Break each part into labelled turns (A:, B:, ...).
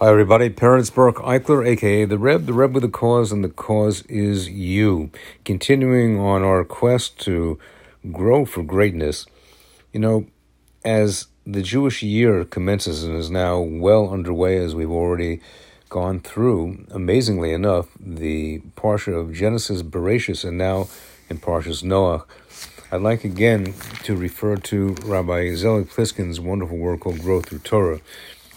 A: Hi, everybody. Parents Baruch Eichler, aka the Reb, the Reb with a cause, and the cause is you. Continuing on our quest to grow for greatness. You know, as the Jewish year commences and is now well underway, as we've already gone through, amazingly enough, the Parsha of Genesis, Bereshis, and now in Parshas Noah. I'd like again to refer to Rabbi Zelig Pliskin's wonderful work called Growth Through Torah,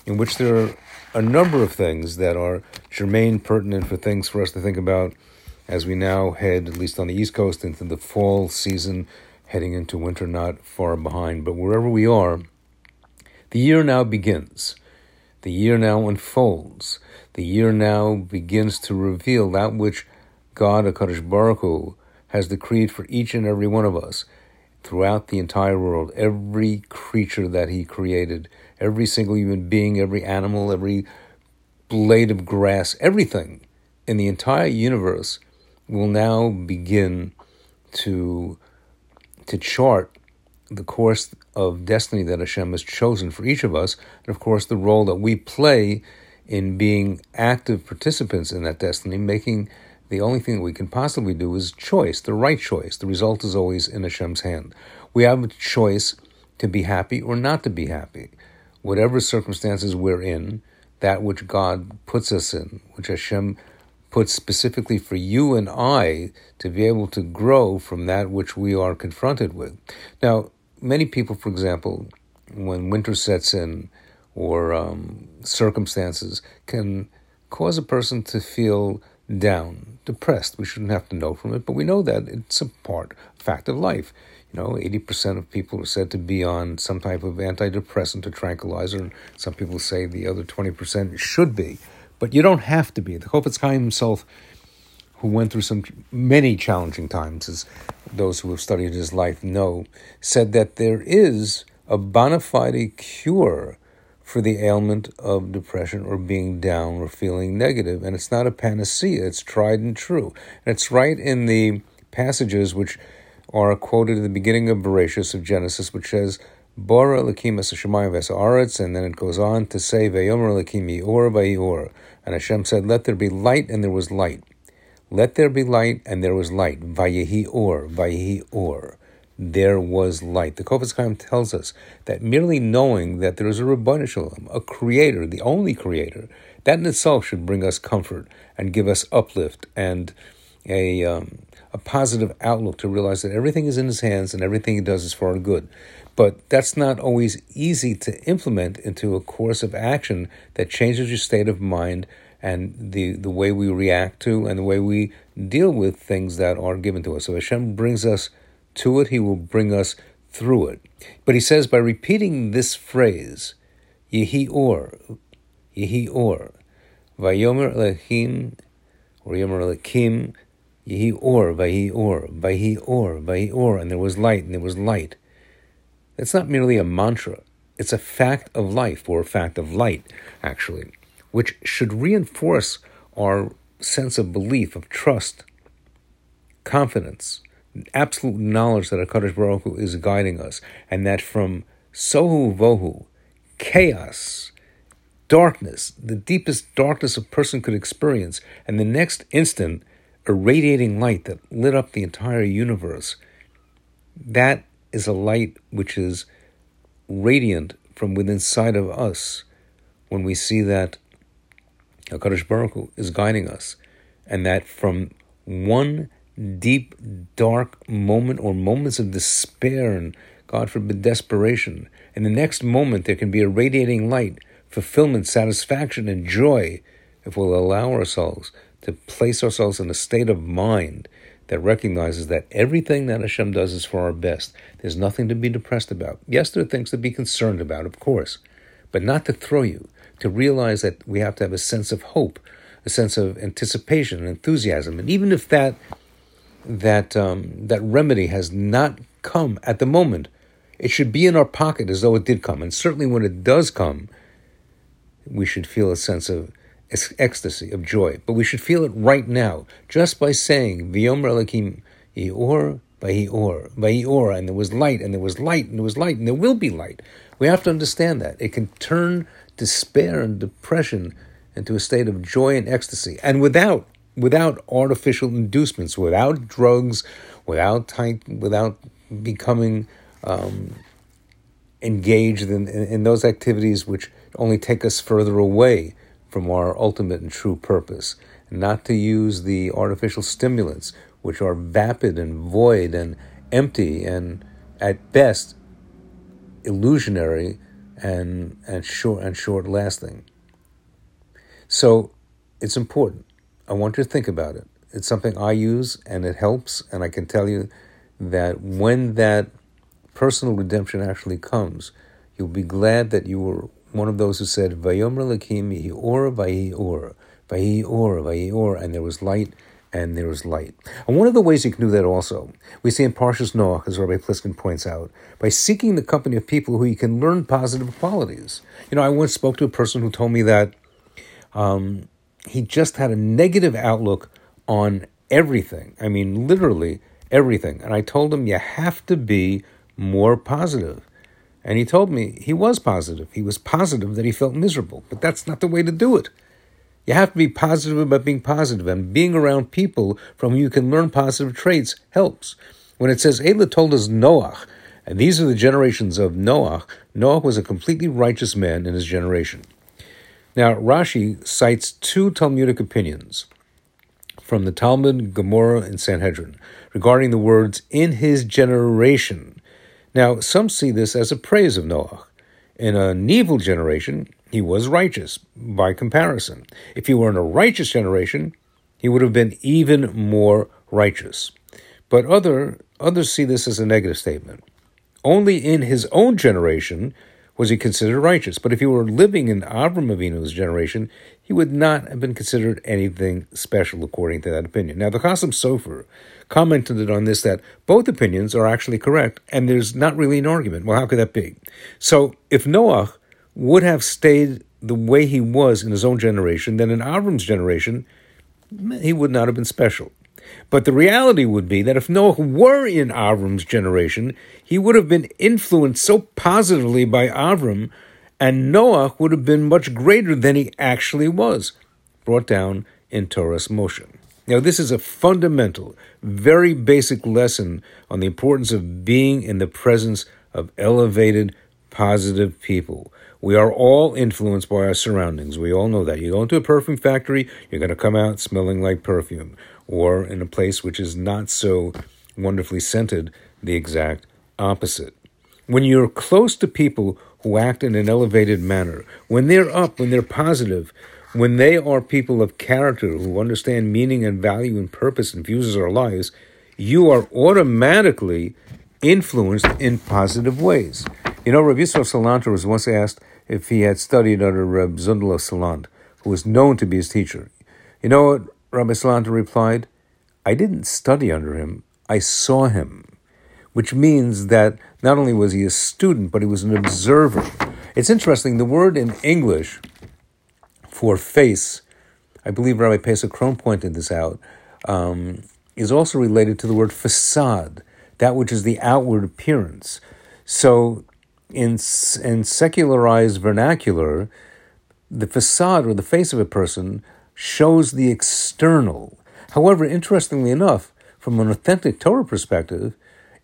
A: in which there are a number of things that are germane, pertinent for things for us to think about as we now head, at least on the East Coast, into the fall season, heading into winter not far behind. But wherever we are, the year now begins. The year now unfolds. The year now begins to reveal that which God, HaKadosh Baruch Hu, has decreed for each and every one of us throughout the entire world. Every creature that He created, every single human being, every animal, every blade of grass, everything in the entire universe will now begin to to chart the course of destiny that Hashem has chosen for each of us, and of course the role that we play in being active participants in that destiny, making the only thing that we can possibly do is choice, the right choice. The result is always in Hashem's hand. We have a choice to be happy or not to be happy whatever circumstances we're in, that which God puts us in, which Hashem puts specifically for you and I to be able to grow from that which we are confronted with. Now, many people, for example, when winter sets in or um, circumstances can cause a person to feel down, depressed. We shouldn't have to know from it, but we know that it's a part, fact of life. You know, 80% of people are said to be on some type of antidepressant or tranquilizer, and some people say the other 20% should be. But you don't have to be. The Chofetz Chaim himself, who went through some many challenging times, as those who have studied his life know, said that there is a bona fide cure for the ailment of depression or being down or feeling negative. And it's not a panacea, it's tried and true. And it's right in the passages which are quoted at the beginning of Bereshis of Genesis, which says, Bora Lakim Esashamayim Vesaaretz, and then it goes on to say, Veyomer Lakim Yor Vayor. And Hashem said, Let there be light, and there was light. Let there be light, and there was light. Vayehi Or, Vayehi Or. There was light. The Chofetz Chaim tells us that merely knowing that there is a Ribono Shel Olam, a creator, the only creator, that in itself should bring us comfort and give us uplift and a um, a positive outlook to realize that everything is in his hands and everything he does is for our good. But that's not always easy to implement into a course of action that changes your state of mind and the, the way we react to and the way we deal with things that are given to us. So Hashem brings us to it, He will bring us through it. But He says by repeating this phrase, Yehi Or, Yehi Or, Vayomer Elohim, or Yomer Elohim, Yehi or, Vahi or, Vahi or, Vahi or, and there was light, and there was light. It's not merely a mantra, it's a fact of life, or a fact of light, actually, which should reinforce our sense of belief, of trust, confidence, absolute knowledge that HaKadosh Baruch Hu is guiding us, and that from Sohu Vohu, chaos, darkness, the deepest darkness a person could experience, and the next instant, a radiating light that lit up the entire universe. That is a light which is radiant from within inside of us when we see that HaKadosh Baruch Hu is guiding us, and that from one deep, dark moment or moments of despair and, God forbid, desperation, in the next moment there can be a radiating light, fulfillment, satisfaction, and joy if we'll allow ourselves to place ourselves in a state of mind that recognizes that everything that Hashem does is for our best. There's nothing to be depressed about. Yes, there are things to be concerned about, of course, but not to throw you, to realize that we have to have a sense of hope, a sense of anticipation and enthusiasm. And even if that that um, that remedy has not come at the moment, it should be in our pocket as though it did come. And certainly when it does come, we should feel a sense of ecstasy, of joy. But we should feel it right now, just by saying, V'yomer Elohim Eor Vahior, Vahior, and there was light, and there was light, and there was light, and there will be light. We have to understand that. It can turn despair and depression into a state of joy and ecstasy, and without without artificial inducements, without drugs, without type, without becoming um, engaged in, in, in those activities which only take us further away from our ultimate and true purpose. Not to use the artificial stimulants, which are vapid and void and empty and at best illusionary and and short and short lasting. So it's important. I want you to think about it. It's something I use and it helps, and I can tell you that when that personal redemption actually comes, you'll be glad that you were one of those who said, Vayomer Lakim or Vayi or, Vayi or, Vayi or, and there was light and there is light. And one of the ways you can do that also, we see in Parshas Noach, as Rabbi Pliskin points out, by seeking the company of people who you can learn positive qualities. You know, I once spoke to a person who told me that um, he just had a negative outlook on everything. I mean, literally everything. And I told him, you have to be more positive. And he told me he was positive. He was positive that he felt miserable, but that's not the way to do it. You have to be positive about being positive, and being around people from whom you can learn positive traits helps. When it says Eleh toldos Noach, and these are the generations of Noach, Noach was a completely righteous man in his generation. Now, Rashi cites two Talmudic opinions from the Talmud, Gemara, and Sanhedrin regarding the words in his generation. Now, some see this as a praise of Noach. In an evil generation, he was righteous by comparison. If he were in a righteous generation, he would have been even more righteous. But other others see this as a negative statement. Only in his own generation was he considered righteous. But if he were living in Avram Avinu's generation, he would not have been considered anything special according to that opinion. Now, the Chasam Sofer commented on this that both opinions are actually correct, and there's not really an argument. Well, how could that be? So, if Noah would have stayed the way he was in his own generation, then in Avram's generation, he would not have been special. But the reality would be that if Noah were in Avram's generation, he would have been influenced so positively by Avram, and Noah would have been much greater than he actually was, brought down in Toras Moshe. Now, this is a fundamental, very basic lesson on the importance of being in the presence of elevated, positive people. We are all influenced by our surroundings. We all know that. You go into a perfume factory, you're going to come out smelling like perfume, or in a place which is not so wonderfully scented, the exact opposite. When you're close to people who act in an elevated manner, when they're up, when they're positive, when they are people of character who understand meaning and value and purpose and views our lives, you are automatically influenced in positive ways. You know, Rabbi Yisrael Salanter was once asked if he had studied under Reb Zundel Salant, who was known to be his teacher. You know Rabbi Salanter replied? I didn't study under him, I saw him. Which means that not only was he a student, but he was an observer. It's interesting, the word in English for face, I believe Rabbi Pesach Krohn pointed this out, um, is also related to the word facade, that which is the outward appearance. So in, in secularized vernacular, the facade or the face of a person shows the external. However, interestingly enough, from an authentic Torah perspective,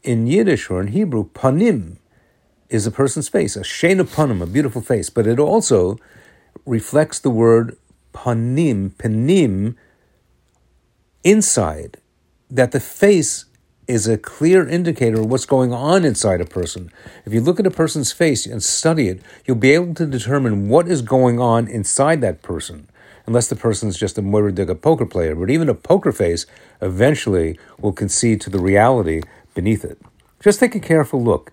A: in Yiddish or in Hebrew, panim is a person's face, a shena panim, a beautiful face, but it also reflects the word panim, panim, inside, that the face is a clear indicator of what's going on inside a person. If you look at a person's face and study it, you'll be able to determine what is going on inside that person. Unless the person is just a Moiridig, poker player. But even a poker face eventually will concede to the reality beneath it. Just take a careful look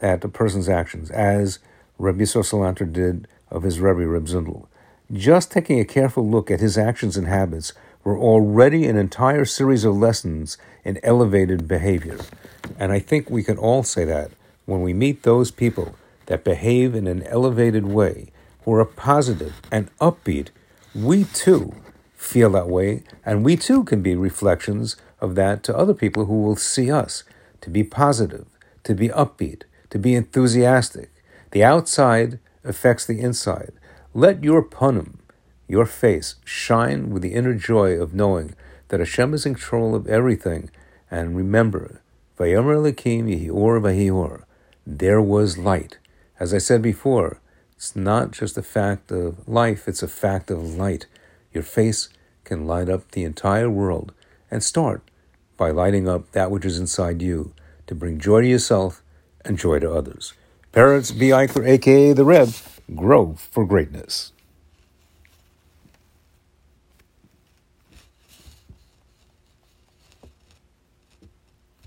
A: at a person's actions, as Rabbi Yisrael Salanter did of his Rebbe Reb Zundel. Just taking a careful look at his actions and habits were already an entire series of lessons in elevated behavior. And I think we can all say that when we meet those people that behave in an elevated way, who are positive and upbeat, we too feel that way, and we too can be reflections of that to other people who will see us to be positive, to be upbeat, to be enthusiastic. The outside affects the inside. Let your punim your face shine with the inner joy of knowing that Hashem is in control of everything. And remember, Vayomer Elokim Yehior Vahior. There was light. As I said before, it's not just a fact of life, it's a fact of light. Your face can light up the entire world. And start by lighting up that which is inside you to bring joy to yourself and joy to others. Parents B. Eichler, aka The Reb, grow for greatness.